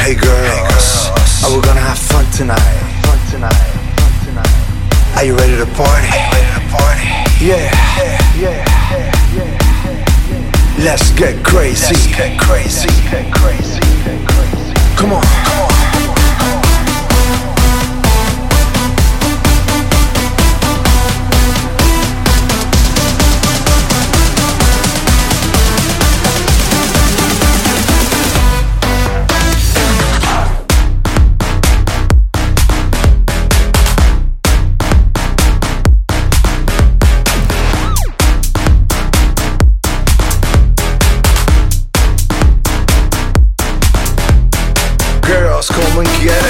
Hey girls, are we gonna have fun tonight? Fun tonight. Fun tonight. Are you ready to party? Ready to party? Yeah. Yeah. Yeah. Let's get crazy. Let's get crazy. Come on. Yeah. quiere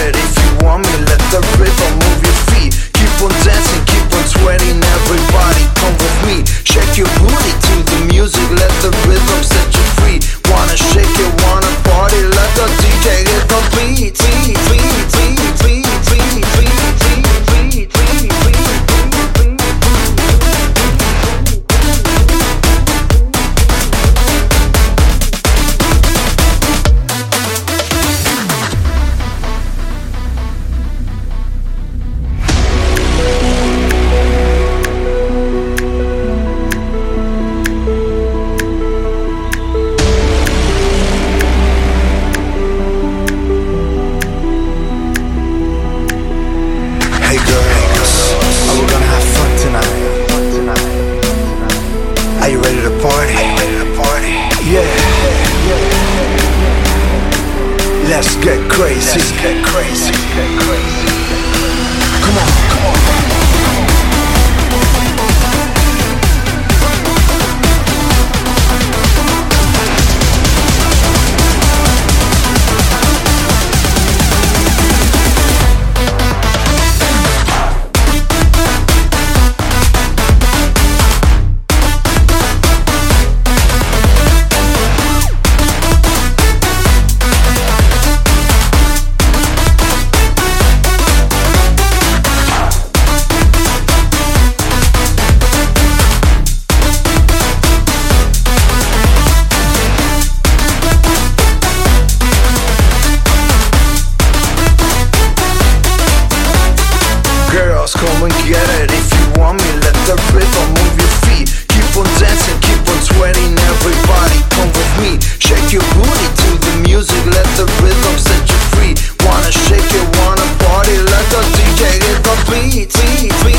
get crazy. sweet, sweet.